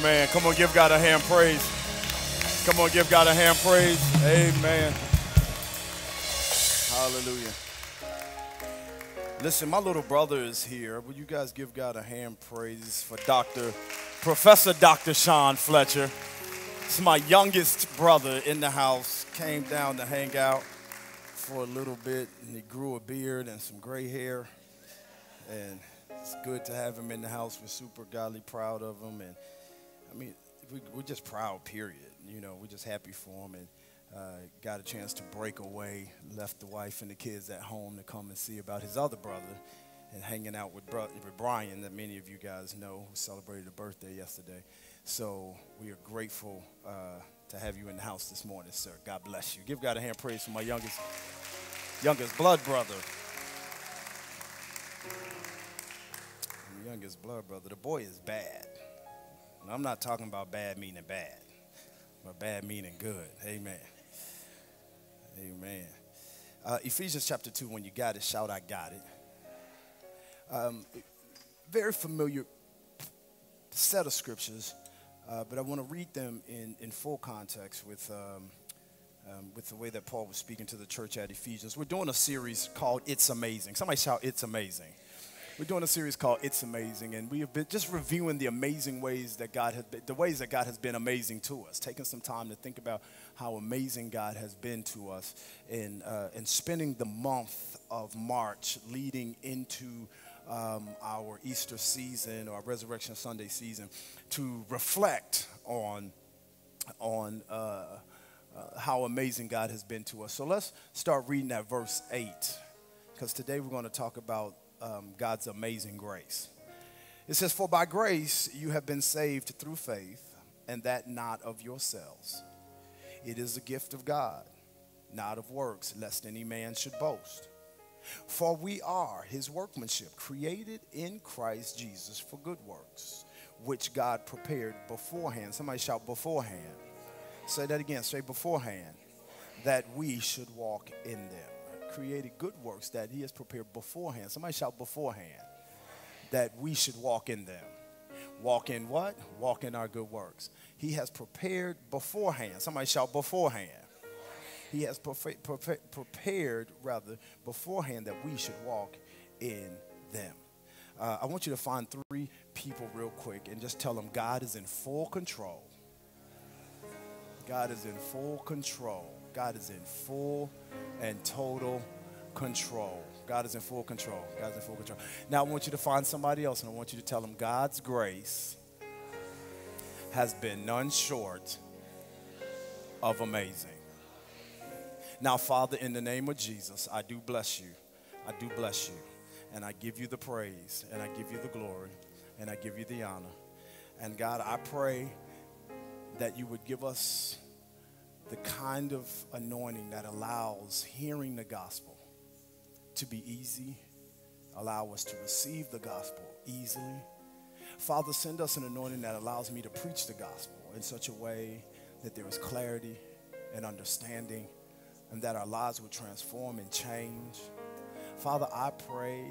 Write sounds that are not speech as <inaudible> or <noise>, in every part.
Amen. Come on, give God a hand praise. Come on, give God a hand praise. Amen. Hallelujah. Listen, my little brother is here. Will you guys give God a hand praise for Dr. Professor Dr. Sean Fletcher? It's my youngest brother in the house. Came down to hang out for a little bit, and he grew a beard and some gray hair. And it's good to have him in the house. We're super godly proud of him. And I mean, we, we're just proud, period. You know, we're just happy for him. And uh, got a chance to break away, left the wife and the kids at home to come and see about his other brother and hanging out with, bro- with Brian, that many of you guys know, who celebrated a birthday yesterday. So we are grateful uh, to have you in the house this morning, sir. God bless you. Give God a hand praise for my youngest, youngest blood brother. Youngest blood brother. The boy is bad. And I'm not talking about bad meaning bad, but bad meaning good. Amen. Amen. Uh, Ephesians chapter 2, when you got it, shout, I got it. Um, very familiar set of scriptures, uh, but I want to read them in, in full context with, um, um, with the way that Paul was speaking to the church at Ephesians. We're doing a series called It's Amazing. Somebody shout, It's Amazing. We're doing a series called It's Amazing, and we have been just reviewing the amazing ways that God has been, the ways that God has been amazing to us, taking some time to think about how amazing God has been to us, and, uh, and spending the month of March leading into um, our Easter season or our Resurrection Sunday season to reflect on, on uh, uh, how amazing God has been to us. So let's start reading that verse 8, because today we're going to talk about um, God's amazing grace. It says, For by grace you have been saved through faith, and that not of yourselves. It is a gift of God, not of works, lest any man should boast. For we are his workmanship, created in Christ Jesus for good works, which God prepared beforehand. Somebody shout beforehand. Say that again. Say beforehand. That we should walk in them created good works that he has prepared beforehand. Somebody shout beforehand. That we should walk in them. Walk in what? Walk in our good works. He has prepared beforehand. Somebody shout beforehand. He has prepared, rather, beforehand that we should walk in them. Uh, I want you to find three people real quick and just tell them God is in full control. God is in full control. God is in full and total control. God is in full control. God is in full control. Now I want you to find somebody else and I want you to tell them God's grace has been none short of amazing. Now, Father, in the name of Jesus, I do bless you. I do bless you. And I give you the praise and I give you the glory and I give you the honor. And God, I pray that you would give us the kind of anointing that allows hearing the gospel to be easy, allow us to receive the gospel easily. Father, send us an anointing that allows me to preach the gospel in such a way that there is clarity and understanding and that our lives would transform and change. Father, I pray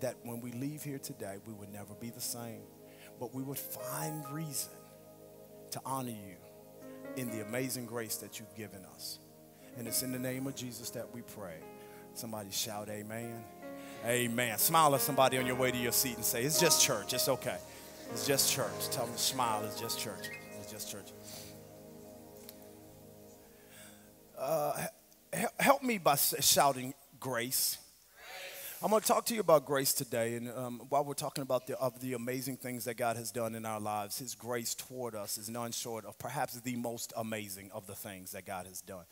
that when we leave here today, we would never be the same, but we would find reason to honor you in the amazing grace that you've given us. And it's in the name of Jesus that we pray. Somebody shout, Amen. Amen. Smile at somebody on your way to your seat and say, It's just church. It's okay. It's just church. Tell them, smile. It's just church. It's just church. Uh, help me by shouting grace. I'm going to talk to you about grace today, and um, while we're talking about the, of the amazing things that God has done in our lives, His grace toward us is none short of perhaps the most amazing of the things that God has done.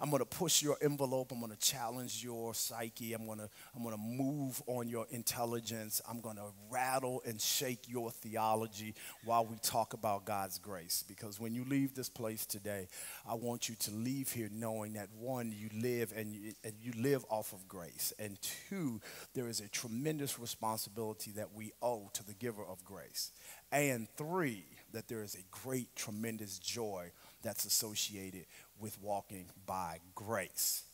I'm going to push your envelope. I'm going to challenge your psyche. I'm going to I'm going to move on your intelligence. I'm going to rattle and shake your theology while we talk about God's grace. Because when you leave this place today, I want you to leave here knowing that one, you live and you, and you live off of grace, and two, there is a tremendous responsibility that we owe to the giver of grace, and three, that there is a great, tremendous joy that's associated with walking by grace.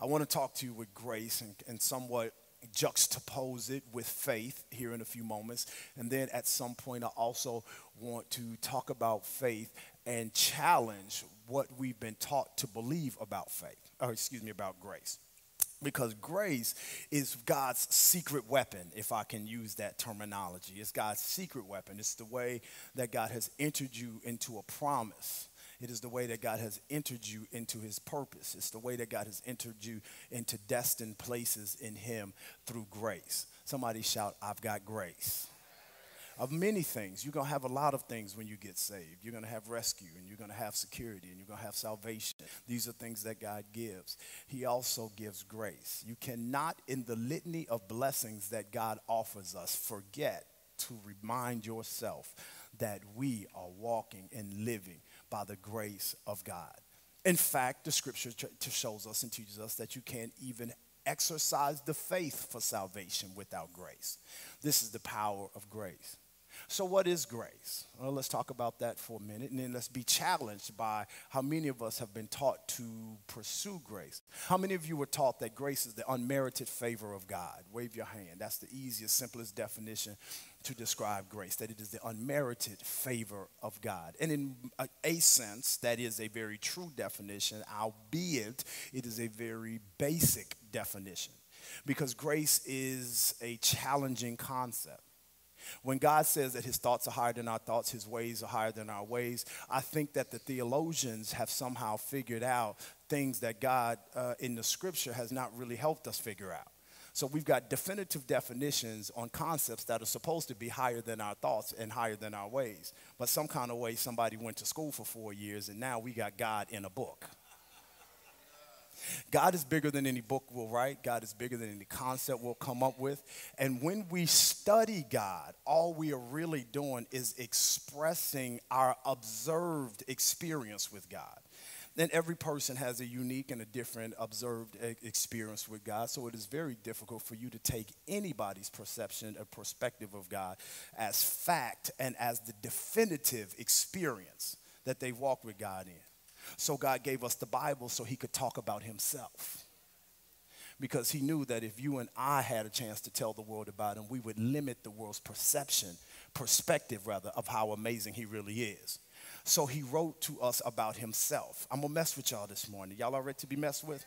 I want to talk to you with grace and, and somewhat juxtapose it with faith here in a few moments. And then at some point, I also want to talk about faith and challenge what we've been taught to believe about faith, or excuse me, about grace. Because grace is God's secret weapon, if I can use that terminology. It's God's secret weapon. It's the way that God has entered you into a promise. It is the way that God has entered you into his purpose. It's the way that God has entered you into destined places in him through grace. Somebody shout, I've got grace of many things. You're going to have a lot of things when you get saved. You're going to have rescue and you're going to have security and you're going to have salvation. These are things that God gives. He also gives grace. You cannot, in the litany of blessings that God offers us, forget to remind yourself that we are walking and living by the grace of God. In fact, the scripture shows us and teaches us that you can't even exercise the faith for salvation without grace. This is the power of grace. So, what is grace? Well, let's talk about that for a minute, and then let's be challenged by how many of us have been taught to pursue grace. How many of you were taught that grace is the unmerited favor of God? Wave your hand. That's the easiest, simplest definition to describe grace, that it is the unmerited favor of God. And in a, a, sense, that is a very true definition, albeit it is a very basic definition, because grace is a challenging concept. When God says that his thoughts are higher than our thoughts, his ways are higher than our ways, I think that the theologians have somehow figured out things that God uh, in the scripture has not really helped us figure out. So we've got definitive definitions on concepts that are supposed to be higher than our thoughts and higher than our ways. But some kind of way somebody went to school for four years and now we got God in a book. God is bigger than any book we'll write. God is bigger than any concept we'll come up with. And when we study God, all we are really doing is expressing our observed experience with God. And every person has a unique and a different observed experience with God. So it is very difficult for you to take anybody's perception or perspective of God as fact and as the definitive experience that they walk with God in. So God gave us the Bible so he could talk about himself. Because he knew that if you and I had a chance to tell the world about him, we would limit the world's perception, perspective rather, of how amazing he really is. So he wrote to us about himself. I'm gonna mess with y'all this morning. Y'all are ready to be messed with?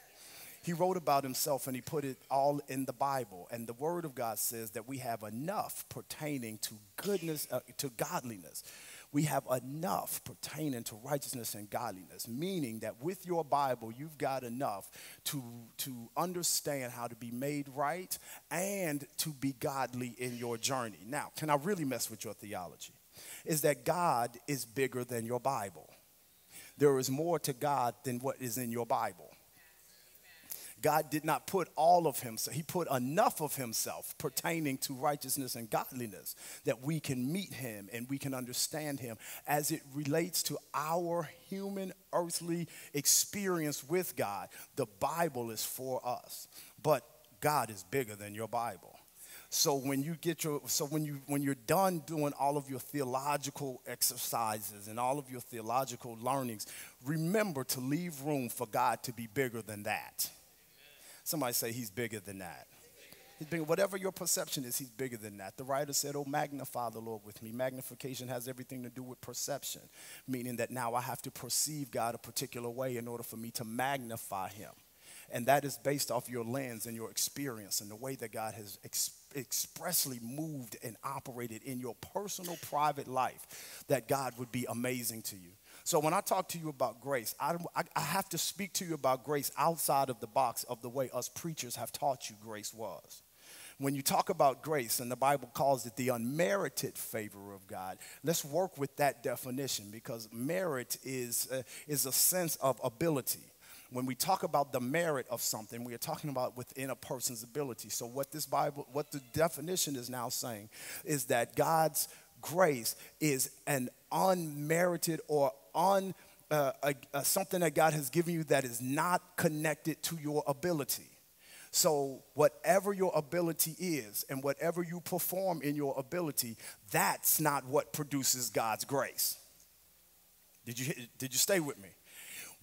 He wrote about himself and he put it all in the Bible. And the Word of God says that we have enough pertaining to goodness, uh, to godliness we have enough pertaining to righteousness and godliness, meaning that with your Bible, you've got enough to, to understand how to be made right and to be godly in your journey. Now, can I really mess with your theology? Is that God is bigger than your Bible. There is more to God than what is in your Bible. God did not put all of himself, he put enough of himself pertaining to righteousness and godliness that we can meet him and we can understand him as it relates to our human earthly experience with God. The Bible is for us, but God is bigger than your Bible. So when you get your so when you when you're done doing all of your theological exercises and all of your theological learnings, remember to leave room for God to be bigger than that. Somebody say he's bigger than that. He's bigger. Whatever your perception is, he's bigger than that. The writer said, Oh, magnify the Lord with me. Magnification has everything to do with perception, meaning that now I have to perceive God a particular way in order for me to magnify him. And that is based off your lens and your experience and the way that God has ex- expressly moved and operated in your personal, private life, that God would be amazing to you. So when I talk to you about grace, I, I, have to speak to you about grace outside of the box of the way us preachers have taught you grace was. When you talk about grace, and the Bible calls it the unmerited favor of God, let's work with that definition because merit is, uh, is a sense of ability when we talk about the merit of something, we are talking about within a person's ability. So, what this Bible, what the definition is now saying is that God's grace is an unmerited or un, uh, something that God has given you that is not connected to your ability. So, whatever your ability is and whatever you perform in your ability, that's not what produces God's grace. Did you, did you stay with me?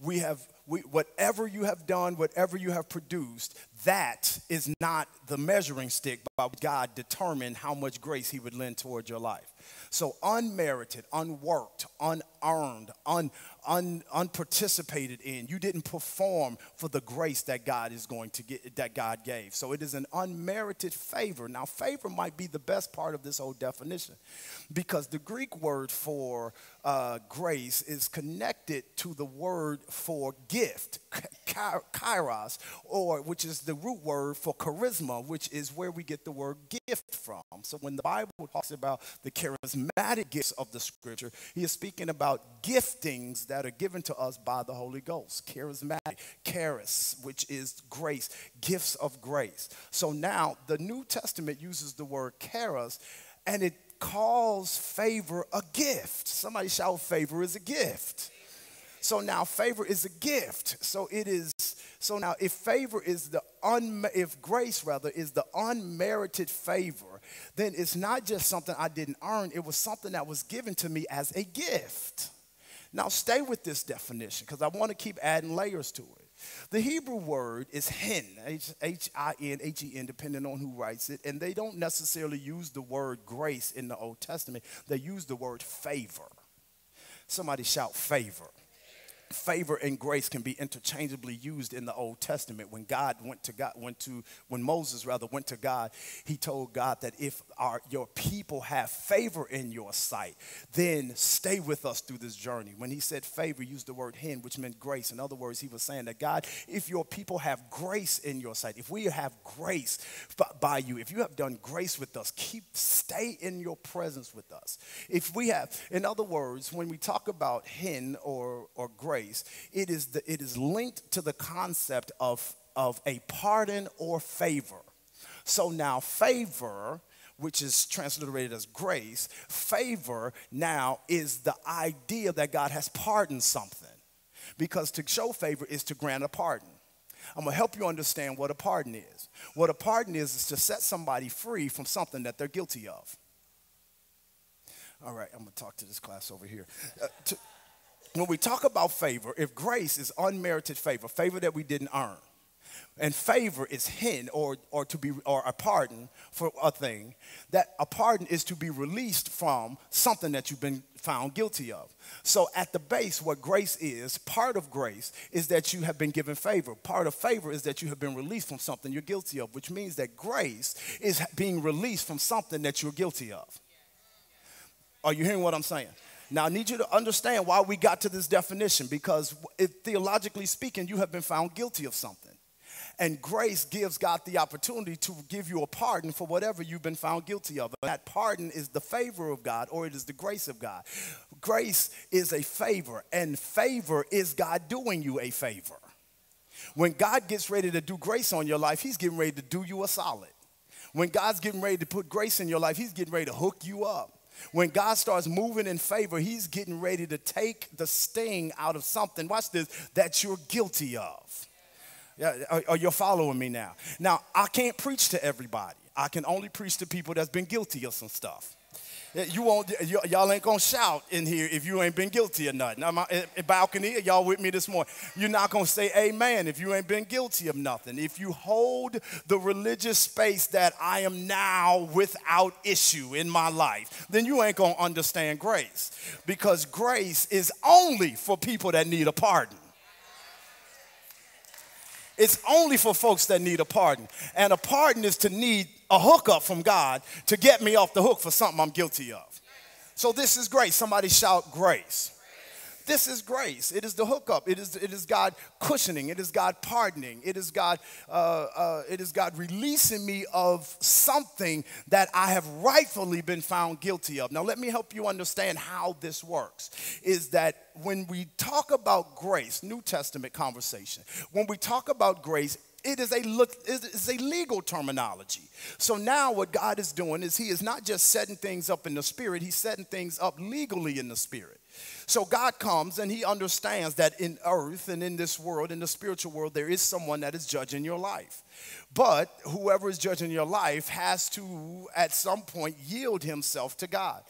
we have we, whatever you have done, whatever you have produced, that is not the measuring stick by which God determined how much grace He would lend toward your life. So unmerited, unworked, unearned, un, un, unparticipated in. You didn't perform for the grace that God is going to get that God gave. So it is an unmerited favor. Now, favor might be the best part of this whole definition because the Greek word for uh, grace is connected to the word for gift, charis, or which is the root word for charisma, which is where we get the word gift from. So when the Bible talks about the charismatic gifts of the scripture, he is speaking about giftings that are given to us by the Holy Ghost. Charismatic, charis, which is grace, gifts of grace. So now the New Testament uses the word charis and it calls favor a gift. Somebody shout, favor is a gift. So now favor is a gift. So it is, so now if favor is the un, if grace rather is the unmerited favor, then it's not just something I didn't earn, it was something that was given to me as a gift. Now stay with this definition because I want to keep adding layers to it. The Hebrew word is hin, H I N, H E N, depending on who writes it. And they don't necessarily use the word grace in the Old Testament, they use the word favor. Somebody shout favor favor and grace can be interchangeably used in the Old Testament. When God went to God, went to when Moses rather went to God, he told God that if our your people have favor in your sight, then stay with us through this journey. When he said favor, used the word hin, which meant grace. In other words, he was saying that God, if your people have grace in your sight, if we have grace by you, if you have done grace with us, keep stay in your presence with us. If we have, in other words, when we talk about hin or or grace grace, it is, the, it is linked to the concept of, of a pardon or favor. So now, favor, which is transliterated as grace, favor now is the idea that God has pardoned something. Because to show favor is to grant a pardon. I'm gonna help you understand what a pardon is. What a pardon is is to set somebody free from something that they're guilty of. All right, I'm gonna talk to this class over here. Uh, to, when we talk about favor, if grace is unmerited favor, favor that we didn't earn, and favor is hin or, or to be or a pardon for a thing that a pardon is to be released from something that you've been found guilty of. So at the base what grace is part of grace is that you have been given favor. Part of favor is that you have been released from something you're guilty of which means that grace is being released from something that you're guilty of. Are you hearing what i'm saying now, I need you to understand why we got to this definition because, theologically speaking, you have been found guilty of something. And grace gives God the opportunity to give you a pardon for whatever you've been found guilty of. And that pardon is the favor of God or it is the grace of God. Grace is a favor, and favor is God doing you a favor. When God gets ready to do grace on your life, He's getting ready to do you a solid. When God's getting ready to put grace in your life, He's getting ready to hook you up. When God starts moving in favor, He's getting ready to take the sting out of something, watch this, that you're guilty of. Yeah, are, are you following me now? Now, I can't preach to everybody. I can only preach to people that's been guilty of some stuff. You won't, y'all ain't gonna shout in here if you ain't been guilty of nothing. I'm at eh, eh, balcony, y'all with me this morning. You're not gonna say amen if you ain't been guilty of nothing. If you hold the religious space that I am now without issue in my life, then you ain't gonna understand grace. Because grace is only for people that need a pardon. It's only for folks that need a pardon. And a pardon is to need a hookup from God to get me off the hook for something I'm guilty of. So this is grace. Somebody shout grace. This is grace. It is the hookup. It is, it is God cushioning. It is God pardoning. It is God, uh, uh, it is God releasing me of something that I have rightfully been found guilty of. Now, let me help you understand how this works. Is that when we talk about grace, New Testament conversation, when we talk about grace, it is a look it is a legal terminology. So now what God is doing is he is not just setting things up in the spirit, he's setting things up legally in the spirit. So God comes and he understands that in earth and in this world, in the spiritual world, there is someone that is judging your life. But whoever is judging your life has to, at some point, yield himself to God.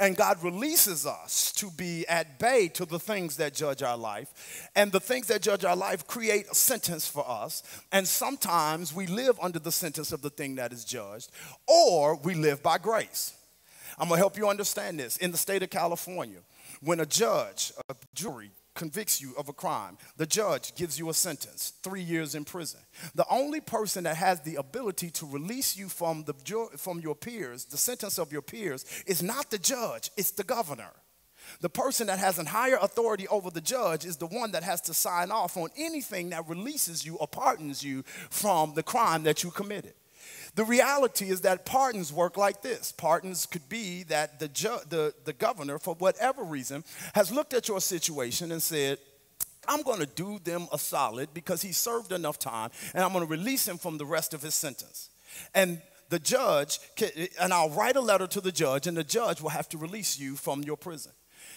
And God releases us to be at bay to the things that judge our life. And the things that judge our life create a sentence for us. And sometimes we live under the sentence of the thing that is judged, or we live by grace. I'm gonna help you understand this. In the state of California, when a judge, a jury, convicts you of a crime, the judge gives you a sentence, three years in prison. The only person that has the ability to release you from, the, from your peers, the sentence of your peers, is not the judge, it's the governor. The person that has a higher authority over the judge is the one that has to sign off on anything that releases you or pardons you from the crime that you committed. The reality is that pardons work like this. Pardons could be that the, ju- the, the governor, for whatever reason, has looked at your situation and said, I'm going to do them a solid because he served enough time and I'm going to release him from the rest of his sentence. And the judge, can, and I'll write a letter to the judge, and the judge will have to release you from your prison.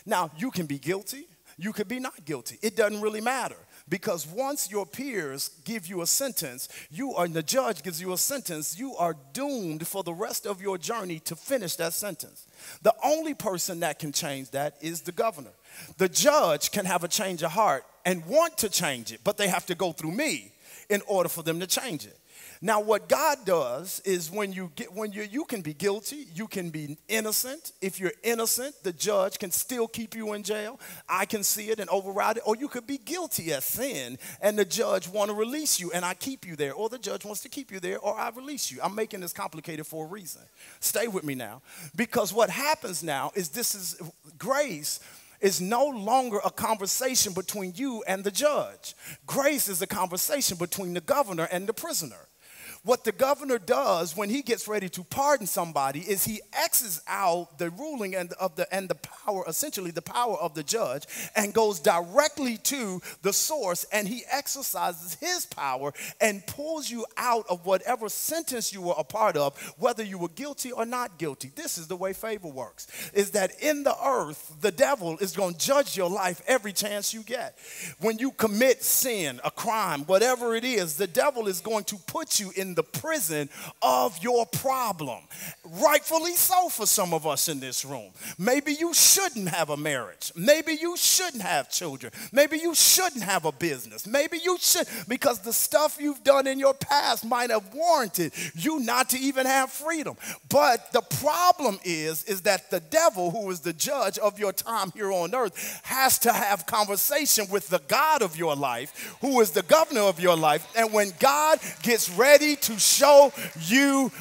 Now, you can be guilty, you could be not guilty. It doesn't really matter. Because once your peers give you a sentence, you are, and the judge gives you a sentence, you are doomed for the rest of your journey to finish that sentence. The only person that can change that is the governor. The judge can have a change of heart and want to change it, but they have to go through me in order for them to change it. Now, what God does is when you get when you you can be guilty, you can be innocent. If you're innocent, the judge can still keep you in jail. I can see it and override it, or you could be guilty as sin, and the judge want to release you, and I keep you there, or the judge wants to keep you there, or I release you. I'm making this complicated for a reason. Stay with me now, because what happens now is this is grace is no longer a conversation between you and the judge. Grace is a conversation between the governor and the prisoner. What the governor does when he gets ready to pardon somebody is he X's out the ruling and of the and the power, essentially the power of the judge, and goes directly to the source, and he exercises his power and pulls you out of whatever sentence you were a part of, whether you were guilty or not guilty. This is the way favor works. Is that in the earth, the devil is going to judge your life every chance you get. When you commit sin, a crime, whatever it is, the devil is going to put you in the prison of your problem. Rightfully so for some of us in this room. Maybe you shouldn't have a marriage. Maybe you shouldn't have children. Maybe you shouldn't have a business. Maybe you should, because the stuff you've done in your past might have warranted you not to even have freedom. But the problem is, is that the devil, who is the judge of your time here on earth, has to have conversation with the God of your life, who is the governor of your life. And when God gets ready to show you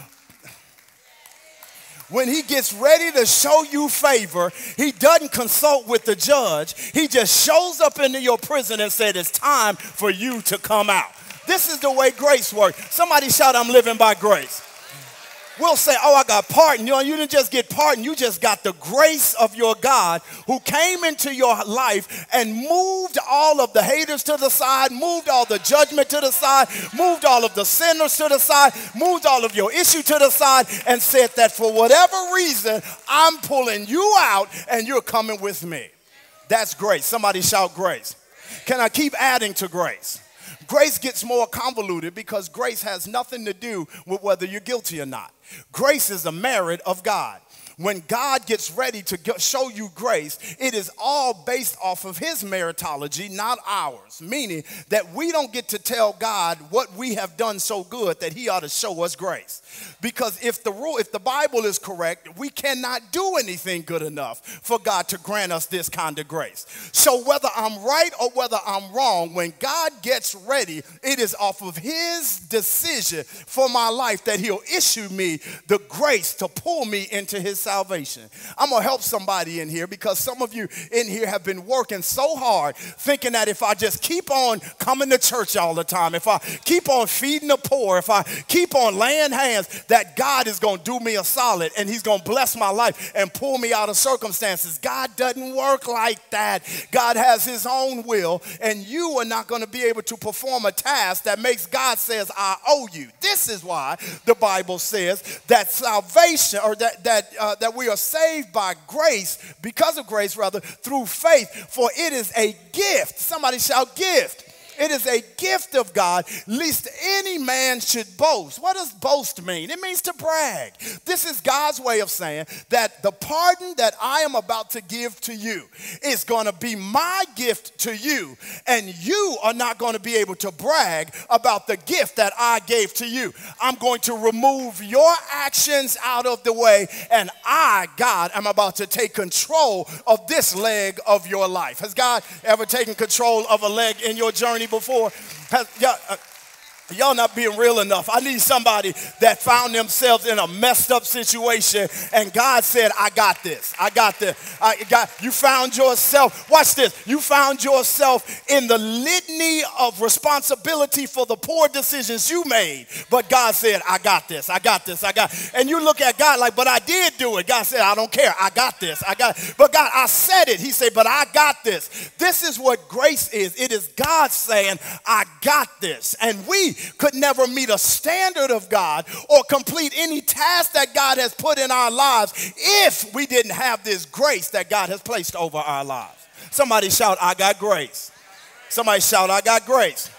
when he gets ready to show you favor, he doesn't consult with the judge. He just shows up into your prison and said, It's time for you to come out. This is the way grace works. Somebody shout, I'm living by grace we'll say, Oh, I got pardoned. You know, you didn't just get pardoned, you just got the grace of your God who came into your life and moved all of the haters to the side, moved all the judgment to the side, moved all of the sinners to the side, moved all of your issue to the side, and said that for whatever reason, I'm pulling you out and you're coming with me. That's grace. Somebody shout grace. Can I keep adding to grace? Grace gets more convoluted because grace has nothing to do with whether you're guilty or not. Grace is a merit of God when God gets ready to show you grace, it is all based off of his meritology, not ours. Meaning that we don't get to tell God what we have done so good that he ought to show us grace. Because if the rule, if the Bible is correct, we cannot do anything good enough for God to grant us this kind of grace. So whether I'm right or whether I'm wrong, when God gets ready, it is off of his decision for my life that he'll issue me the grace to pull me into his salvation. I'm going to help somebody in here because some of you in here have been working so hard thinking that if I just keep on coming to church all the time, if I keep on feeding the poor, if I keep on laying hands, that God is going to do me a solid and He's going to bless my life and pull me out of circumstances. God doesn't work like that. God has His own will, and you are not going to be able to perform a task that makes God says, I owe you. This is why the Bible says that salvation or that, that uh, uh, that we are saved by grace, because of grace, rather, through faith. For it is a gift. Somebody shout, gift. It is a gift of God, lest any man should boast. What does boast mean? It means to brag. This is God's way of saying that the pardon that I am about to give to you is going to be my gift to you, and you are not going to be able to brag about the gift that I gave to you. I'm going to remove your actions out of the way, and I, God, am about to take control of this leg of your life. Has God ever taken control of a leg in your journey before. Has, yeah, uh, Y'all not being real enough. I need somebody that found themselves in a messed up situation and God said, I got this. I got this. I got, you found yourself, watch this, you found yourself in the litany of responsibility for the poor decisions you made. But God said, I got this. I got this. I got, and you look at God like, but I did do it. God said, I don't care. I got this. I got, but God, I said it. He said, but I got this. This is what grace is. It is God saying, I got this. And we could never meet a standard of God or complete any task that God has put in our lives if we didn't have this grace that God has placed over our lives. Somebody shout, I got grace. Somebody shout, I got grace.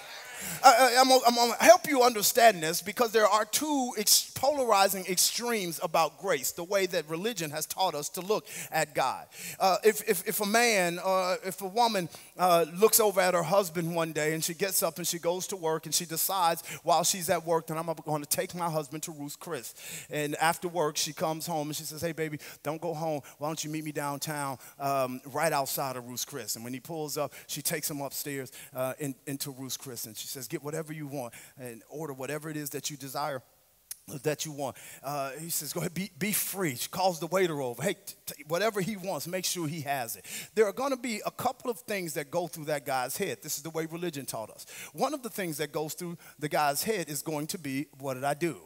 I, am going to help you understand this because there are two ex- polarizing extremes about grace, the way that religion has taught us to look at God. Uh, if, if, if, a man or if a woman uh, looks over at her husband one day and she gets up and she goes to work and she decides while she's at work that I'm going to take my husband to Ruth's Chris. And after work, she comes home and she says, Hey, baby, don't go home. Why don't you meet me downtown um, right outside of Ruth's Chris? And when he pulls up, she takes him upstairs uh, in, into Ruth's Chris and she says, Get whatever you want and order whatever it is that you desire that you want. Uh, he says, go ahead, be, be free. She calls the waiter over. Hey, t- whatever he wants, make sure he has it. There are going to be a couple of things that go through that guy's head. This is the way religion taught us. One of the things that goes through the guy's head is going to be, what did I do?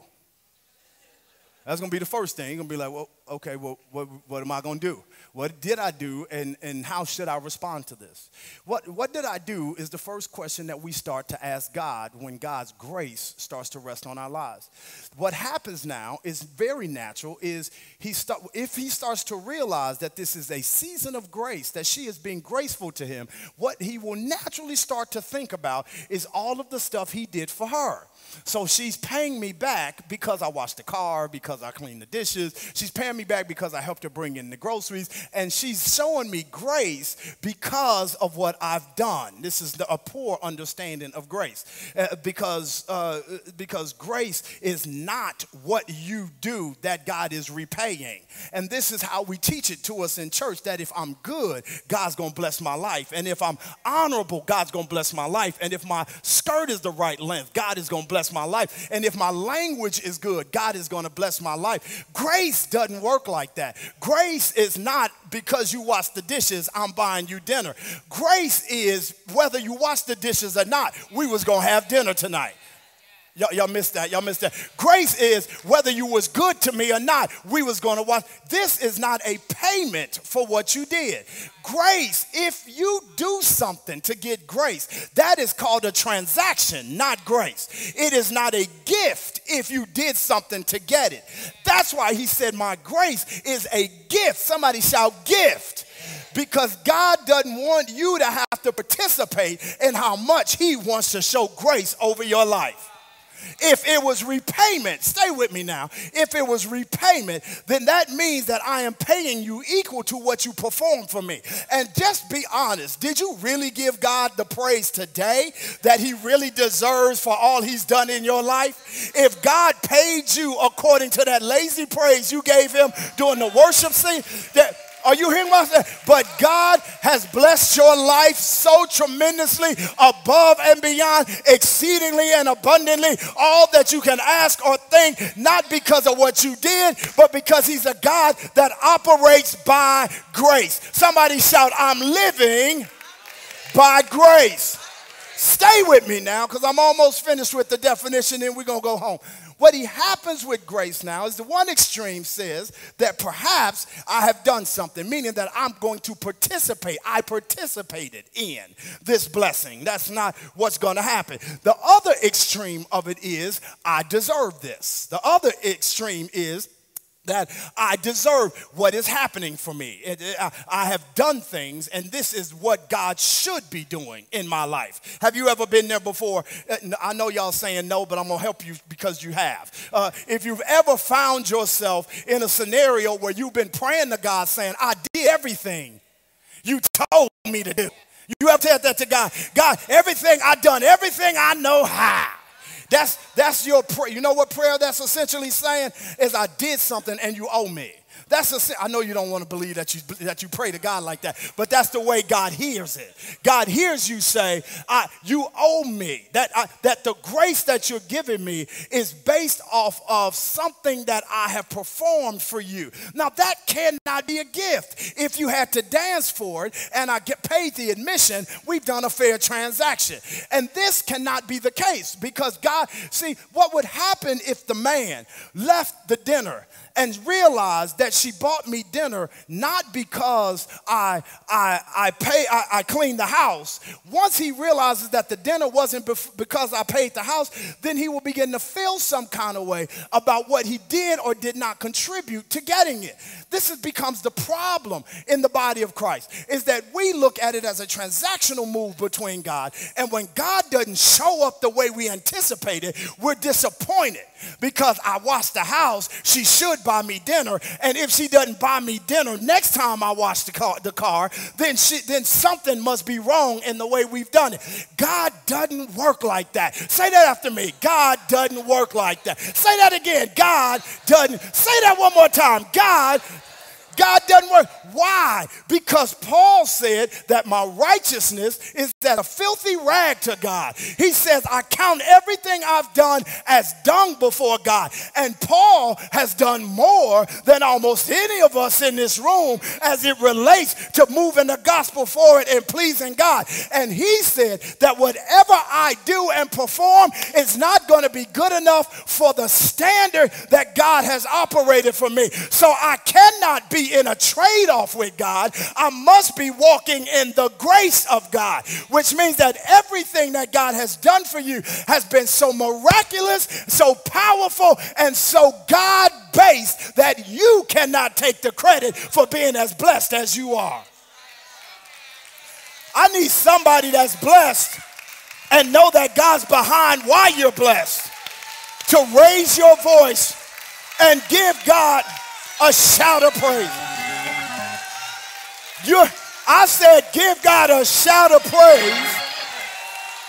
That's going to be the first thing. You're going to be like, well, okay, well, what, what am I going to do? What did I do and, and how should I respond to this? What, what did I do is the first question that we start to ask God when God's grace starts to rest on our lives. What happens now is very natural is he start, if he starts to realize that this is a season of grace, that she is being graceful to him, what he will naturally start to think about is all of the stuff he did for her. So she's paying me back because I washed the car, because I cleaned the dishes. She's paying me back because I helped her bring in the groceries. And she's showing me grace because of what I've done. This is the, a poor understanding of grace. Uh, because, uh, because grace is not what you do that God is repaying. And this is how we teach it to us in church that if I'm good, God's gonna bless my life. And if I'm honorable, God's gonna bless my life. And if my skirt is the right length, God is gonna bless bless my life. And if my language is good, God is going to bless my life. Grace doesn't work like that. Grace is not because you wash the dishes, I'm buying you dinner. Grace is whether you wash the dishes or not, we was going to have dinner tonight. Y'all, y'all missed that. Y'all missed that. Grace is whether you was good to me or not, we was going to watch. This is not a payment for what you did. Grace, if you do something to get grace, that is called a transaction, not grace. It is not a gift if you did something to get it. That's why he said, My grace is a gift. Somebody shout, gift because God doesn't want you to have to participate in how much He wants to show grace over your life. If it was repayment, stay with me now. If it was repayment, then that means that I am paying you equal to what you performed for me. And just be honest, did you really give God the praise today that He really deserves for all He's done in your life? If God paid you according to that lazy praise you gave Him during the worship scene, that are you hearing what I'm saying? But God has blessed your life so tremendously above and beyond, exceedingly and abundantly, all that you can ask or think, not because of what you did, but because He's a God that operates by grace. Somebody shout, I'm living by grace. Stay with me now because I'm almost finished with the definition and we're going to go home. What he happens with grace now is the one extreme says that perhaps I have done something, meaning that I'm going to participate. I participated in this blessing. That's not what's going to happen. The other extreme of it is I deserve this. The other extreme is that I deserve what is happening for me. I have done things, and this is what God should be doing in my life. Have you ever been there before? Uh, I know y'all saying no, but I'm gonna help you because you have. Uh, if you've ever found yourself in a scenario where you've been praying to God saying, I did everything you told me to do. You have said that to God? God, everything I've done, everything I know how. That's, that's your prayer. You know what prayer that's essentially saying? Is I did something and you owe me. That's a, I know you don't want to believe that you, that you pray to God like that, but that's the way God hears it. God hears you say, I, You owe me. That, I, that the grace that you're giving me is based off of something that I have performed for you. Now, that cannot be a gift. If you had to dance for it and I get paid the admission, we've done a fair transaction. And this cannot be the case because God, see, what would happen if the man left the dinner and realized that she bought me dinner not because I, I, I, pay, I, I cleaned the house. Once he realizes that the dinner wasn't bef- because I paid the house, then he will begin to feel some kind of way about what he did or did not contribute to getting it. This is, becomes the problem in the body of Christ, is that we look at it as a transactional move between God. And when God doesn't show up the way we anticipated, we're disappointed because I washed the house, she should buy me dinner. And if she doesn't buy me dinner next time I wash the car, the car then, she, then something must be wrong in the way we've done it. God doesn't work like that. Say that after me. God doesn't work like that. Say that again. God doesn't. Say that one more time. God God doesn't work. Why? Because Paul said that my righteousness is that a filthy rag to God. He says, I count everything I've done as dung before God. And Paul has done more than almost any of us in this room as it relates to moving the gospel forward and pleasing God. And he said that whatever I do and perform is not going to be good enough for the standard that God has operated for me. So I cannot be in a trade off with God. I must be walking in the grace of God, which means that everything that God has done for you has been so miraculous, so powerful, and so God based that you cannot take the credit for being as blessed as you are. I need somebody that's blessed and know that God's behind why you're blessed to raise your voice and give God a shout of praise. you I said, give God a shout of praise.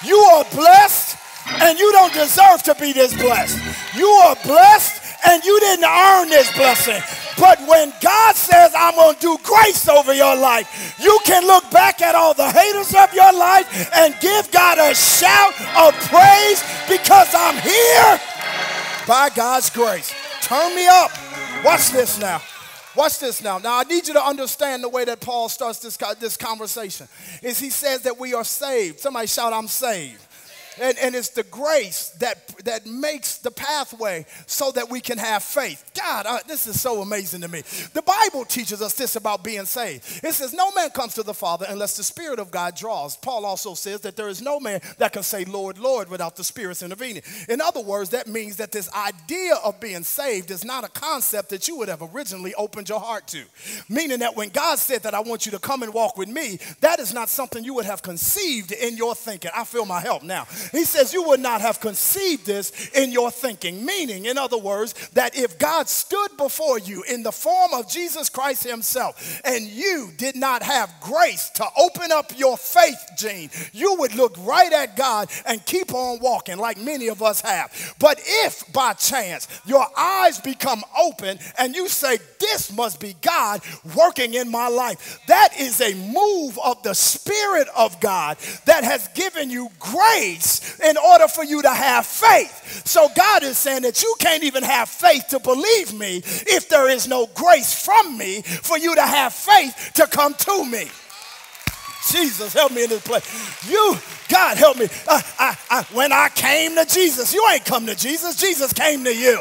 You are blessed and you don't deserve to be this blessed. You are blessed and you didn't earn this blessing. But when God says, I'm going to do grace over your life, you can look back at all the haters of your life and give God a shout of praise because I'm here by God's grace. Turn me up. Watch this now. Watch this now. Now, I need you to understand the way that Paul starts this, this conversation. Is he says that we are saved. Somebody shout, I'm saved. And, and it's the grace that, that makes the pathway so that we can have faith. God, uh, this is so amazing to me. The Bible teaches us this about being saved. It says, No man comes to the Father unless the Spirit of God draws. Paul also says that there is no man that can say, Lord, Lord, without the Spirit's intervening. In other words, that means that this idea of being saved is not a concept that you would have originally opened your heart to. Meaning that when God said that I want you to come and walk with me, that is not something you would have conceived in your thinking. I feel my help now. He says, You would not have conceived this in your thinking. Meaning, in other words, that if God stood before you in the form of Jesus Christ Himself and you did not have grace to open up your faith, Gene, you would look right at God and keep on walking like many of us have. But if by chance your eyes become open and you say, This must be God working in my life, that is a move of the Spirit of God that has given you grace in order for you to have faith. So God is saying that you can't even have faith to believe me if there is no grace from me for you to have faith to come to me. Jesus, help me in this place. You, God, help me. Uh, I, I, when I came to Jesus, you ain't come to Jesus. Jesus came to you.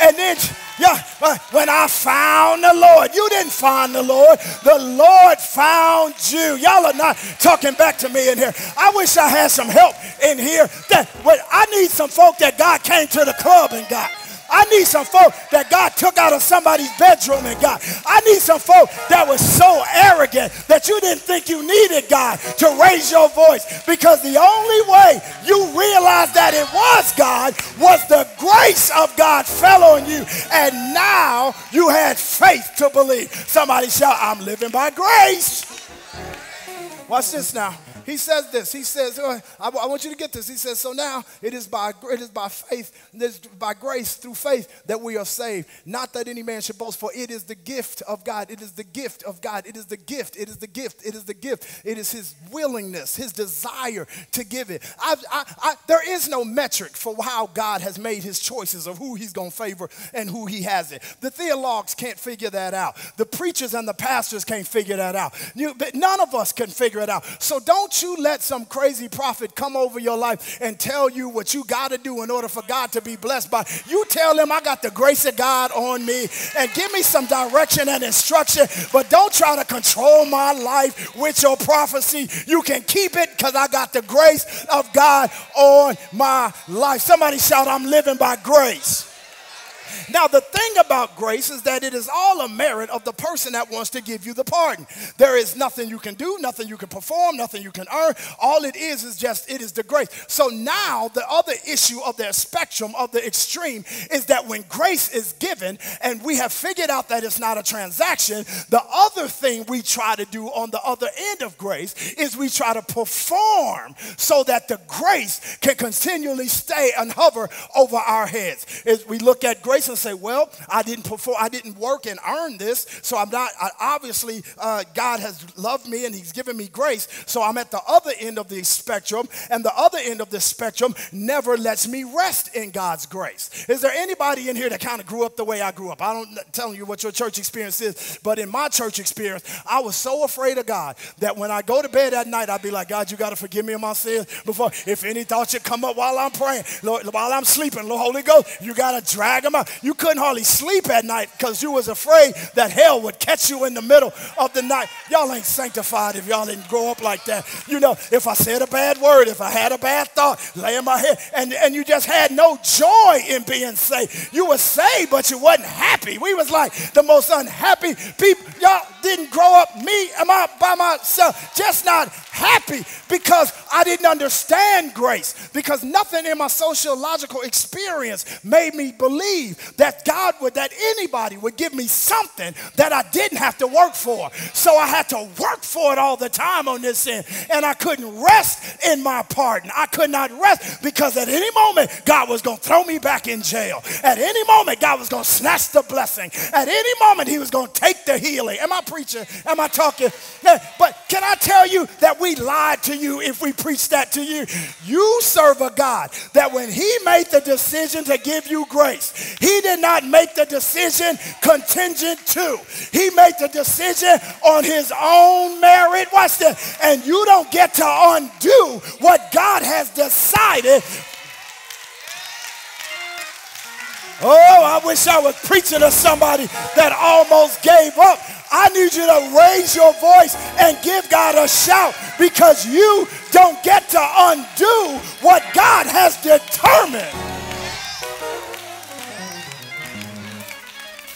And then, yeah, uh, when I found the Lord, you didn't find the Lord. The Lord found you. Y'all are not talking back to me in here. I wish I had some help in here. That, I need some folk that God came to the club and got. I need some folk that God took out of somebody's bedroom and got. I need some folk that was so arrogant that you didn't think you needed God to raise your voice because the only way you realized that it was God was the grace of God fell on you and now you had faith to believe. Somebody shout, I'm living by grace. Watch this now. He says this. He says, I, I, want you to get this. He says, so now it is by it is by faith, it is by grace through faith that we are saved. Not that any man should boast, for it is the gift of God. It is the gift of God. It is the gift. It is the gift. It is the gift. It is his willingness, his desire to give it. I, I, there is no metric for how God has made his choices of who he's going to favor and who he hasn't. The theologues can't figure that out. The preachers and the pastors can't figure that out. You, none of us can figure it out. So don't don't you let some crazy prophet come over your life and tell you what you got to do in order for God to be blessed by. You tell them, I got the grace of God on me and give me some direction and instruction, but don't try to control my life with your prophecy. You can keep it because I got the grace of God on my life. Somebody shout, I'm living by grace. Now, the thing about grace is that it is all a merit of the person that wants to give you the pardon. There is nothing you can do, nothing you can perform, nothing you can earn. All it is is just, it is the grace. So now, the other issue of the spectrum of the extreme is that when grace is given and we have figured out that it's not a transaction, the other thing we try to do on the other end of grace is we try to perform so that the grace can continually stay and hover over our heads. As we look at grace and say, well, I didn't perform, I didn't work and earn this, so I'm not, I, obviously, uh, God has loved me and He's given me grace, so I'm at the other end of the spectrum, and the other end of the spectrum never lets me rest in God's grace. Is there anybody in here that kind of grew up the way I grew up? I don't telling you what your church experience is, but in my church experience, I was so afraid of God that when I go to bed at night, I'd be like, God, you got to forgive me of my sins before, if any thought should come up while I'm praying, Lord, while I'm sleeping, Lord Holy Ghost, you got to drag them out. You couldn't hardly sleep at night because you was afraid that hell would catch you in the middle of the night. Y'all ain't sanctified if y'all didn't grow up like that. You know, if I said a bad word, if I had a bad thought, lay in my head, and, and you just had no joy in being saved. You were saved, but you wasn't happy. We was like the most unhappy people. Y'all didn't grow up me, am I by myself, just not happy because I didn't understand grace. Because nothing in my sociological experience made me believe that God would, that anybody would give me something that I didn't have to work for. So I had to work for it all the time on this end. And I couldn't rest in my pardon. I could not rest because at any moment, God was going to throw me back in jail. At any moment, God was going to snatch the blessing. At any moment, He was going to take the healing. Am I preaching? Am I talking? But can I tell you that we lied to you if we preached that to you? You serve a God that when He made the decision to give you grace, He did not make the decision contingent to. He made the decision on his own merit. Watch this. And you don't get to undo what God has decided Oh, I wish I was preaching to somebody that almost gave up. I need you to raise your voice and give God a shout because you don't get to undo what God has determined.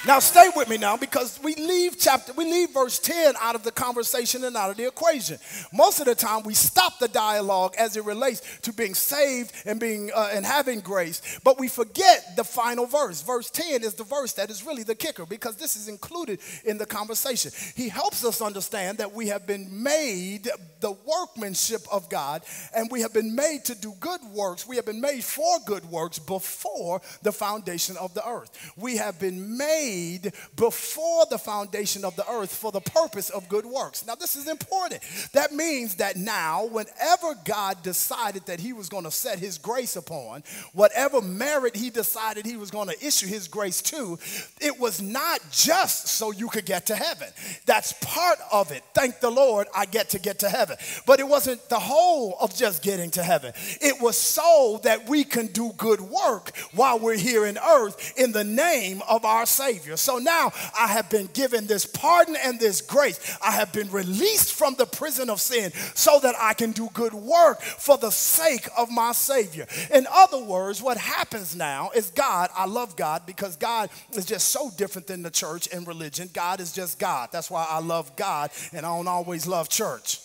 Now stay with me now because we leave chapter, we leave verse 10 out of the conversation and out of the equation. Most of the time we stop the dialogue as it relates to being saved and being uh, and having grace, but we forget the final verse. Verse 10 is the verse that is really the kicker because this is included in the conversation. He helps us understand that we have been made the workmanship of God and we have been made to do good works. We have been made for good works before the foundation of the earth. We have been made made before the foundation of the earth for the purpose of good works. Now, this is important. That means that now, whenever God decided that He was going to set His grace upon, whatever merit He decided He was going to issue His grace to, it was not just so you could get to heaven. That's part of it. Thank the Lord, I get to get to heaven. But it wasn't the whole of just getting to heaven, it was so that we can do good work while we're here in earth in the name of our Savior. Savior. So now I have been given this pardon and this grace. I have been released from the prison of sin so that I can do good work for the sake of my Savior. In other words, what happens now is God, I love God because God is just so different than the church and religion. God is just God. That's why I love God and I don't always love church.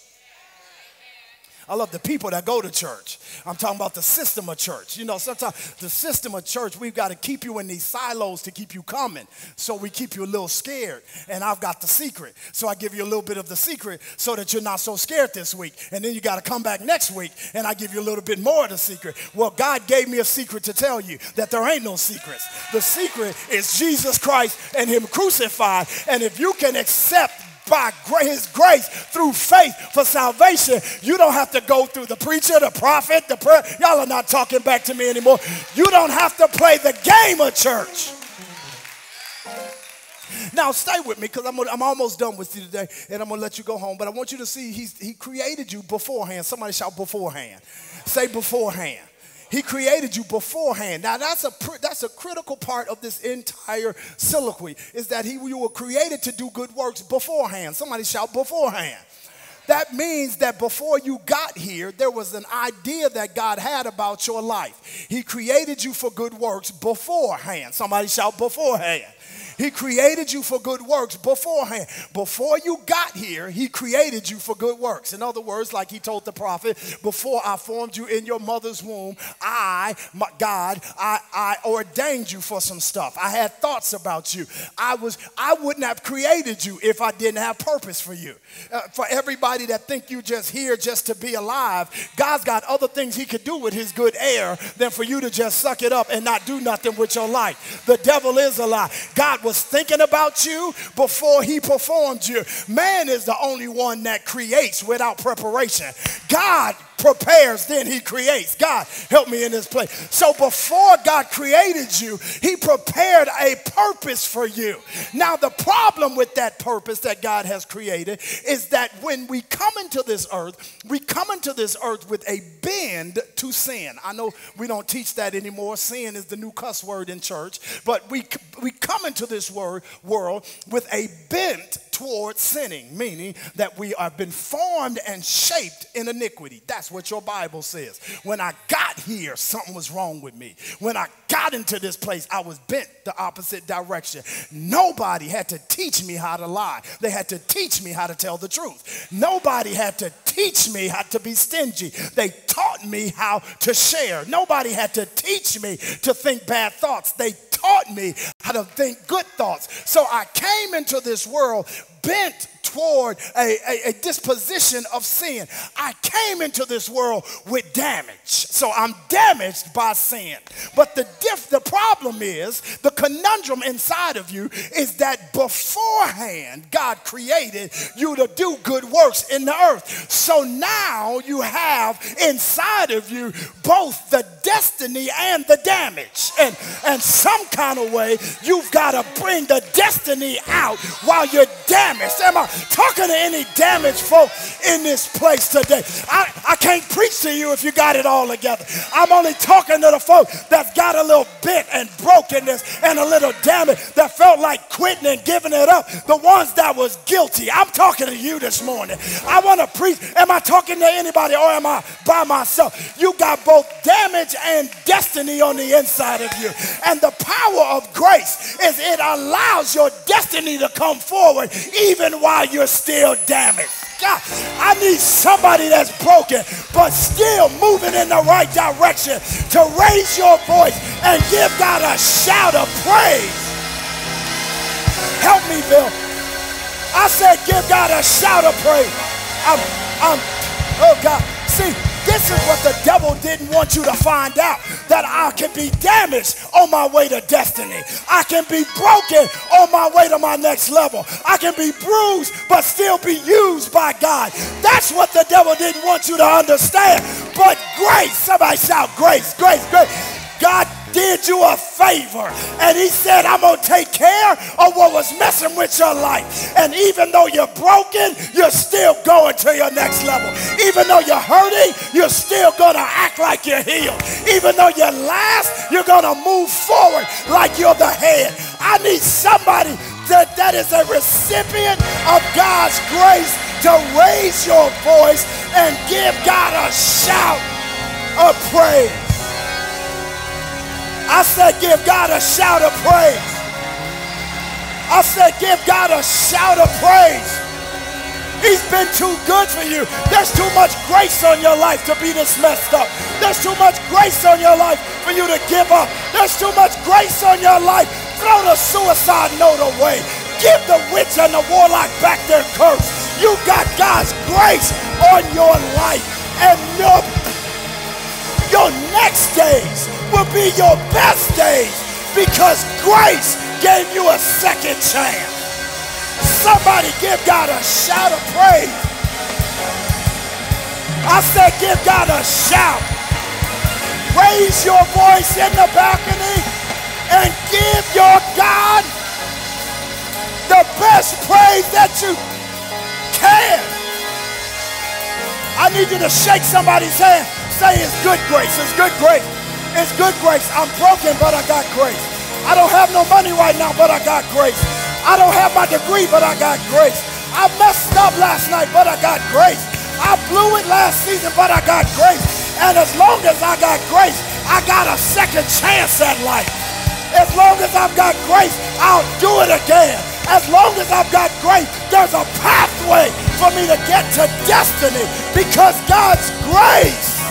I love the people that go to church. I'm talking about the system of church. You know, sometimes the system of church, we've got to keep you in these silos to keep you coming. So we keep you a little scared. And I've got the secret. So I give you a little bit of the secret so that you're not so scared this week. And then you got to come back next week and I give you a little bit more of the secret. Well, God gave me a secret to tell you that there ain't no secrets. The secret is Jesus Christ and Him crucified. And if you can accept by his grace through faith for salvation. You don't have to go through the preacher, the prophet, the prayer. Y'all are not talking back to me anymore. You don't have to play the game of church. Now, stay with me because I'm, I'm almost done with you today and I'm going to let you go home. But I want you to see he's, he created you beforehand. Somebody shout beforehand. Say beforehand. He created you beforehand. Now that's a that's a critical part of this entire soliloquy is that he you were created to do good works beforehand. Somebody shout beforehand. That means that before you got here, there was an idea that God had about your life. He created you for good works beforehand. Somebody shout beforehand. He created you for good works beforehand. Before you got here, He created you for good works. In other words, like He told the prophet, before I formed you in your mother's womb, I, my God, I, I ordained you for some stuff. I had thoughts about you. I was, I wouldn't have created you if I didn't have purpose for you. Uh, for everybody that think you just here just to be alive, God's got other things He could do with His good air than for you to just suck it up and not do nothing with your life. The devil is a lie. God was was thinking about you before he performed you. Man is the only one that creates without preparation. God prepares, then he creates. God, help me in this place. So before God created you, he prepared a purpose for you. Now, the problem with that purpose that God has created is that when we come into this earth, we come into this earth with a bend to sin. I know we don't teach that anymore. Sin is the new cuss word in church, but we, we come into this word, world with a bent towards sinning, meaning that we have been formed and shaped in iniquity. That's what your Bible says. When I got here, something was wrong with me. When I got into this place, I was bent the opposite direction. Nobody had to teach me how to lie. They had to teach me how to tell the truth. Nobody had to teach me how to be stingy. They taught me how to share. Nobody had to teach me to think bad thoughts. They taught me how to think good thoughts. So I came into this world bent toward a, a, a, disposition of sin. I came into this world with damage. So I'm damaged by sin. But the diff, the problem is, the conundrum inside of you is that beforehand God created you to do good works in the earth. So now you have inside of you both the destiny and the damage. And and some kind of way you've got to bring the destiny out while you're damaged. Am I talking to any damaged folk in this place today. I, I can't preach to you if you got it all together. I'm only talking to the folk that's got a little bit and brokenness and a little damage that felt like quitting and giving it up. The ones that was guilty. I'm talking to you this morning. I want to preach. Am I talking to anybody or am I by myself? You got both damage and destiny on the inside of you. And the power of grace is it allows your destiny to come forward even while you're still damaged. God, I need somebody that's broken but still moving in the right direction to raise your voice and give God a shout of praise. Help me, Bill. I said, give God a shout of praise. I'm, I'm, oh God. See, this is what the devil didn't want you to find out that I can be damaged on my way to destiny. I can be broken on my way to my next level. I can be bruised but still be used by God. That's what the devil didn't want you to understand. But grace, somebody shout grace, grace, grace. God did you a favor. And he said, I'm going to take care of what was messing with your life. And even though you're broken, you're still going to your next level. Even though you're hurting, you're still going to act like you're healed. Even though you're last, you're going to move forward like you're the head. I need somebody that, that is a recipient of God's grace to raise your voice and give God a shout of praise. I said, give God a shout of praise. I said, give God a shout of praise. He's been too good for you. There's too much grace on your life to be this messed up. There's too much grace on your life for you to give up. There's too much grace on your life. Throw the suicide note away. Give the witch and the warlock back their curse. You got God's grace on your life. And your, your next days will be your best days because grace gave you a second chance. Somebody give God a shout of praise. I said, give God a shout. Raise your voice in the balcony and give your God the best praise that you can. I need you to shake somebody's hand. Say it's good grace. It's good grace. It's good grace. I'm broken, but I got grace. I don't have no money right now, but I got grace. I don't have my degree, but I got grace. I messed up last night, but I got grace. I blew it last season, but I got grace. And as long as I got grace, I got a second chance at life. As long as I've got grace, I'll do it again. As long as I've got grace, there's a pathway for me to get to destiny because God's grace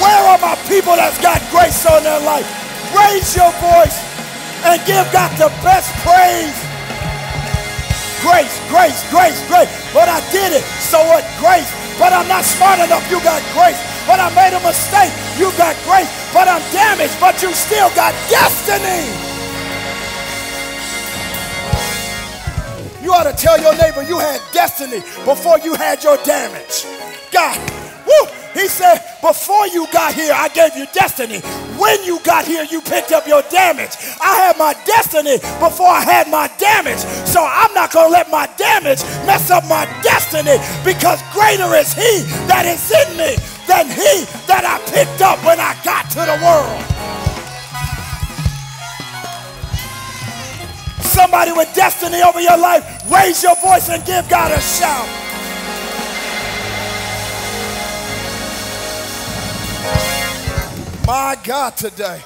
Where are my people that's got grace on their life? Raise your voice and give God the best praise. Grace, grace, grace, grace. But I did it. So what? Grace. But I'm not smart enough. You got grace. But I made a mistake. You got grace. But I'm damaged. But you still got destiny. You ought to tell your neighbor you had destiny before you had your damage. God! He said, Before you got here, I gave you destiny. When you got here, you picked up your damage. I had my destiny before I had my damage. So I'm not going to let my damage mess up my destiny because greater is He that is in me than He that I picked up when I got to the world. Somebody with destiny over your life, raise your voice and give God a shout. My God, today.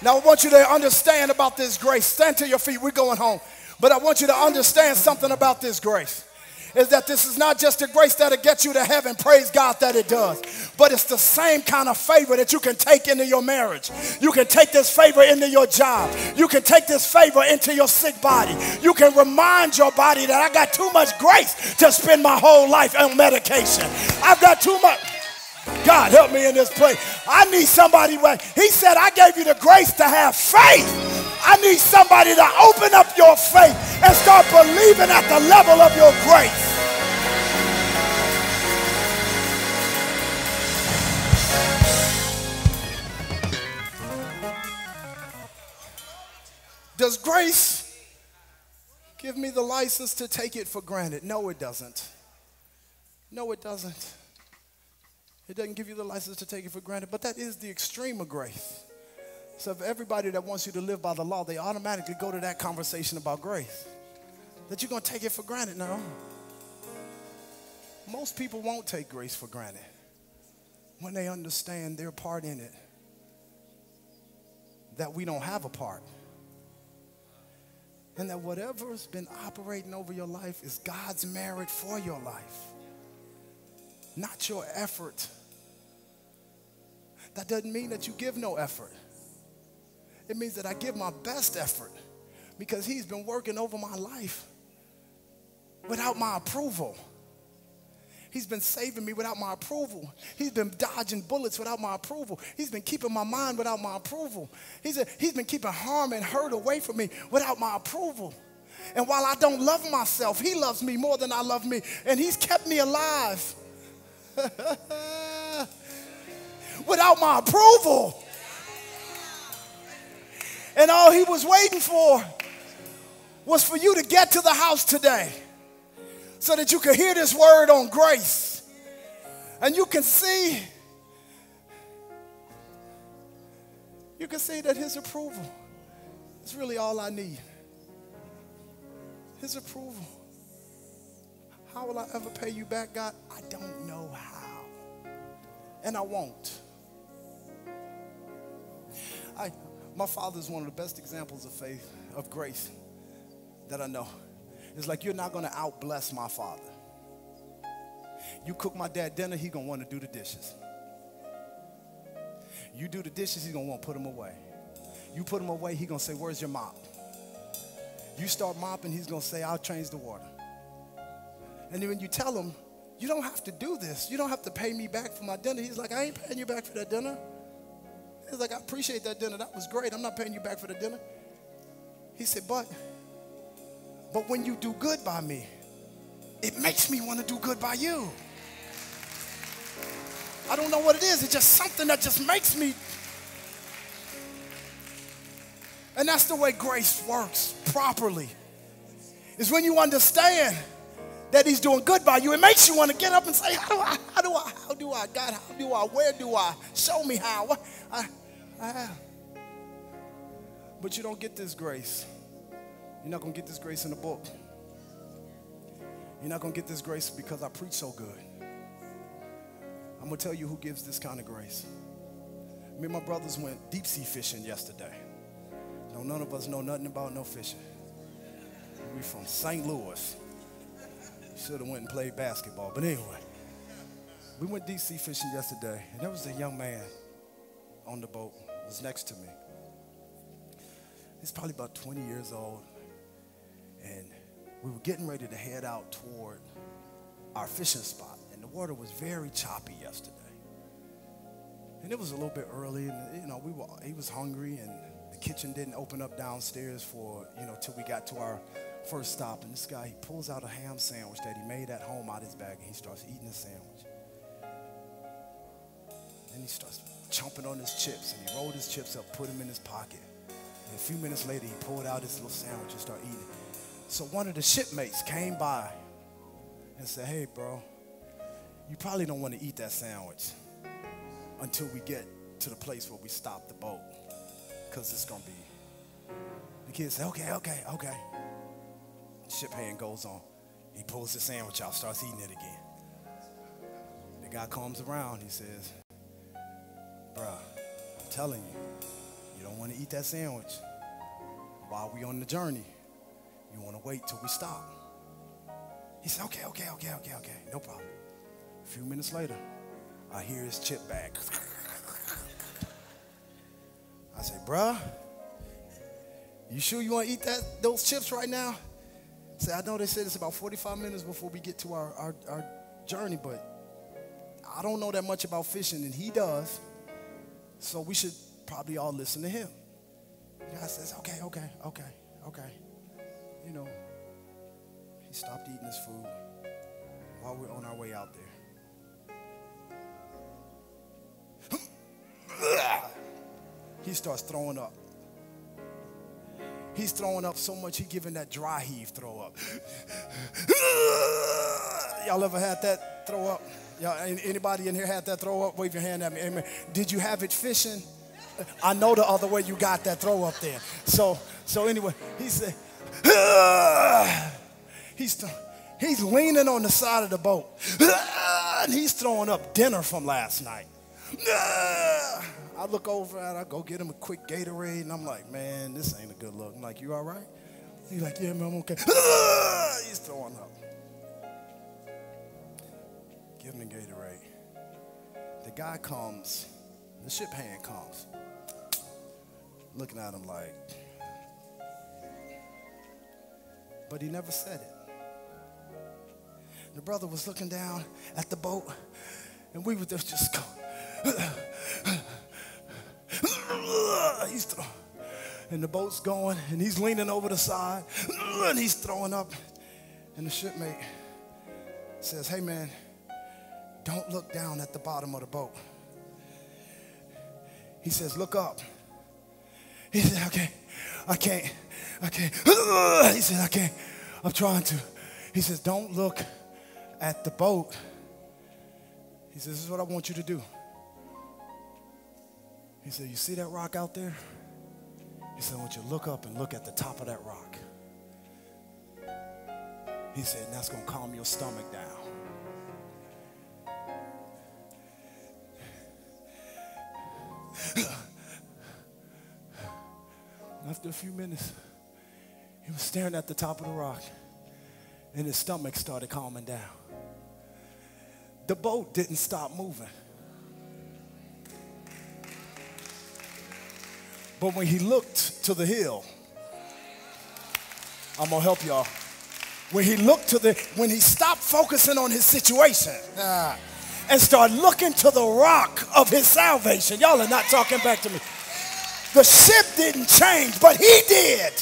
Now, I want you to understand about this grace. Stand to your feet. We're going home. But I want you to understand something about this grace. Is that this is not just a grace that'll get you to heaven, praise God that it does. But it's the same kind of favor that you can take into your marriage. You can take this favor into your job. You can take this favor into your sick body. You can remind your body that I got too much grace to spend my whole life on medication. I've got too much. God, help me in this place. I need somebody where he said, I gave you the grace to have faith. I need somebody to open up your faith and start believing at the level of your grace. Does grace give me the license to take it for granted? No, it doesn't. No, it doesn't. It doesn't give you the license to take it for granted, but that is the extreme of grace. So, if everybody that wants you to live by the law, they automatically go to that conversation about grace. That you're going to take it for granted. now. Most people won't take grace for granted when they understand their part in it, that we don't have a part. And that whatever's been operating over your life is God's merit for your life, not your effort that doesn't mean that you give no effort. It means that I give my best effort because He's been working over my life without my approval. He's been saving me without my approval. He's been dodging bullets without my approval. He's been keeping my mind without my approval. He's, a, he's been keeping harm and hurt away from me without my approval. And while I don't love myself, He loves me more than I love me. And He's kept me alive. <laughs> without my approval. And all he was waiting for was for you to get to the house today so that you could hear this word on grace. And you can see, you can see that his approval is really all I need. His approval. How will I ever pay you back, God? I don't know how. And I won't. I, my father is one of the best examples of faith, of grace that I know. It's like you're not going to outbless my father. You cook my dad dinner, he going to want to do the dishes. You do the dishes, he's going to want to put them away. You put them away, he going to say, where's your mop? You start mopping, he's going to say, I'll change the water. And then when you tell him, you don't have to do this. You don't have to pay me back for my dinner. He's like, I ain't paying you back for that dinner. He's like, I appreciate that dinner. That was great. I'm not paying you back for the dinner. He said, but, but when you do good by me, it makes me want to do good by you. I don't know what it is. It's just something that just makes me. And that's the way grace works properly. Is when you understand that he's doing good by you, it makes you want to get up and say, how do I, how do I, how do I, God, how do I, where do I, show me how. I, I. But you don't get this grace. You're not going to get this grace in the book. You're not going to get this grace because I preach so good. I'm going to tell you who gives this kind of grace. Me and my brothers went deep sea fishing yesterday. No, none of us know nothing about no fishing. We from St. Louis. Should have went and played basketball. But anyway, we went sea fishing yesterday, and there was a young man on the boat. Was next to me. He's probably about 20 years old, and we were getting ready to head out toward our fishing spot, and the water was very choppy yesterday. And it was a little bit early, and you know we were. He was hungry, and the kitchen didn't open up downstairs for you know till we got to our first stop, and this guy, he pulls out a ham sandwich that he made at home out of his bag, and he starts eating the sandwich. Then he starts chomping on his chips, and he rolled his chips up, put them in his pocket. And a few minutes later, he pulled out his little sandwich and started eating. So one of the shipmates came by and said, hey, bro, you probably don't want to eat that sandwich until we get to the place where we stop the boat, because it's going to be. The kid said, okay, okay, okay ship hand goes on. He pulls the sandwich out, starts eating it again. The guy comes around. He says, Bruh, I'm telling you, you don't want to eat that sandwich while we on the journey. You want to wait till we stop. He said, okay, okay, okay, okay, okay, no problem. A few minutes later, I hear his chip bag. I say, bruh, you sure you want to eat that those chips right now? I know they said it's about 45 minutes before we get to our, our, our journey, but I don't know that much about fishing, and he does. So we should probably all listen to him. Guy says, okay, okay, okay, okay. You know, he stopped eating his food while we're on our way out there. he starts throwing up. He's throwing up so much, he giving that dry heave throw up. <laughs> Y'all ever had that throw up? Y'all, anybody in here had that throw up? Wave your hand at me. Amen. Did you have it fishing? I know the other way you got that throw up there. So, so anyway, he said, <sighs> he's, th- he's leaning on the side of the boat. <sighs> and he's throwing up dinner from last night. I look over and I go get him a quick Gatorade, and I'm like, man, this ain't a good look. I'm like, you all right? He's like, yeah, man, I'm okay. Ah, he's throwing up. Give him the Gatorade. The guy comes, the ship hand comes, looking at him like, but he never said it. The brother was looking down at the boat, and we were just going. He's th- and the boat's going, and he's leaning over the side, and he's throwing up. And the shipmate says, Hey man, don't look down at the bottom of the boat. He says, Look up. He said, Okay, I can't. I can't. He said, I can't. I'm trying to. He says, Don't look at the boat. He says, This is what I want you to do. He said, You see that rock out there? He said, I want you to look up and look at the top of that rock. He said, that's going to calm your stomach down. After a few minutes, he was staring at the top of the rock, and his stomach started calming down. The boat didn't stop moving. But when he looked to the hill, I'm gonna help y'all. When he looked to the, when he stopped focusing on his situation uh, and started looking to the rock of his salvation, y'all are not talking back to me. The ship didn't change, but he did.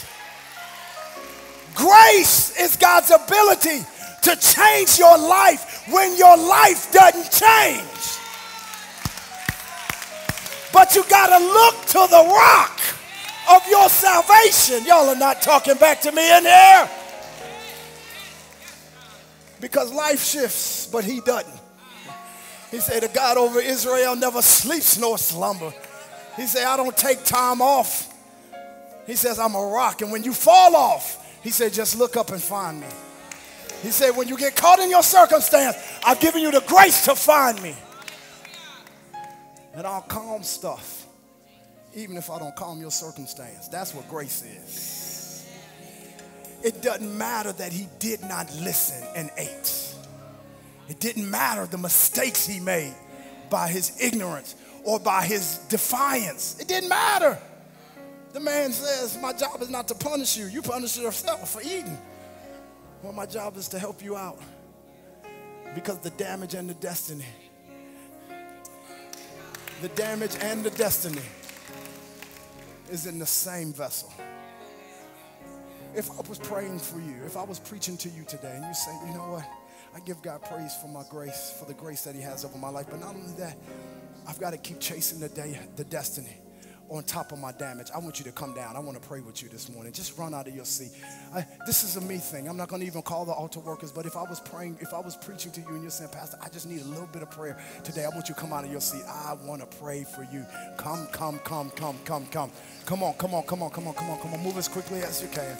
Grace is God's ability to change your life when your life doesn't change. You got to look to the rock of your salvation. Y'all are not talking back to me in here. Because life shifts, but he doesn't. He said, The God over Israel never sleeps nor slumber. He said, I don't take time off. He says, I'm a rock. And when you fall off, he said, just look up and find me. He said, when you get caught in your circumstance, I've given you the grace to find me. And I'll calm stuff, even if I don't calm your circumstance. That's what grace is. It doesn't matter that he did not listen and ate. It didn't matter the mistakes he made by his ignorance or by his defiance. It didn't matter. The man says, My job is not to punish you. You punish yourself for eating. Well, my job is to help you out because the damage and the destiny, the damage and the destiny is in the same vessel. If I was praying for you, if I was preaching to you today, and you say, you know what? I give God praise for my grace, for the grace that He has over my life. But not only that, I've got to keep chasing the day, the destiny on top of my damage. I want you to come down. I want to pray with you this morning. Just run out of your seat. I, this is a me thing. I'm not going to even call the altar workers, but if I was praying, if I was preaching to you and you're saying, Pastor, I just need a little bit of prayer today, I want you to come out of your seat. I want to pray for you. Come, come, come, come, come, come. Come on, come on, come on, come on, come on, come on. Move as quickly as you can.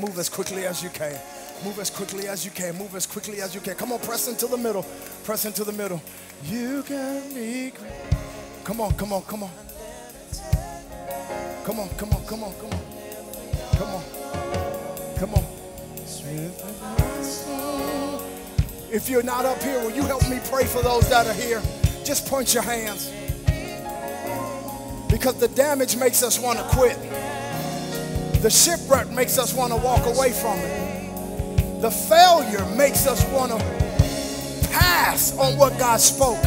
Move as quickly as you can. Move as quickly as you can. Move as quickly as you can. Come on, press into the middle. Press into the middle. You can be great. Come on, come on, come on. Come on, come on, come on, come on. Come on. Come on. If you're not up here, will you help me pray for those that are here? Just point your hands. Because the damage makes us want to quit. The shipwreck makes us want to walk away from it. The failure makes us want to pass on what God spoke.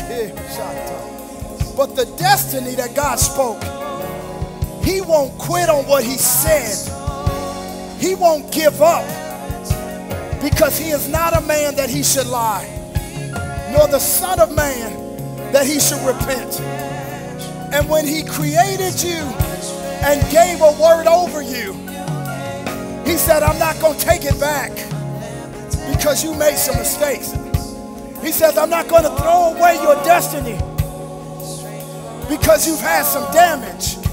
But the destiny that God spoke, He won't quit on what He said. He won't give up because He is not a man that He should lie, nor the Son of Man that He should repent. And when He created you and gave a word over you, He said, I'm not going to take it back because you made some mistakes. He says, I'm not going to throw away your destiny because you've had some damage.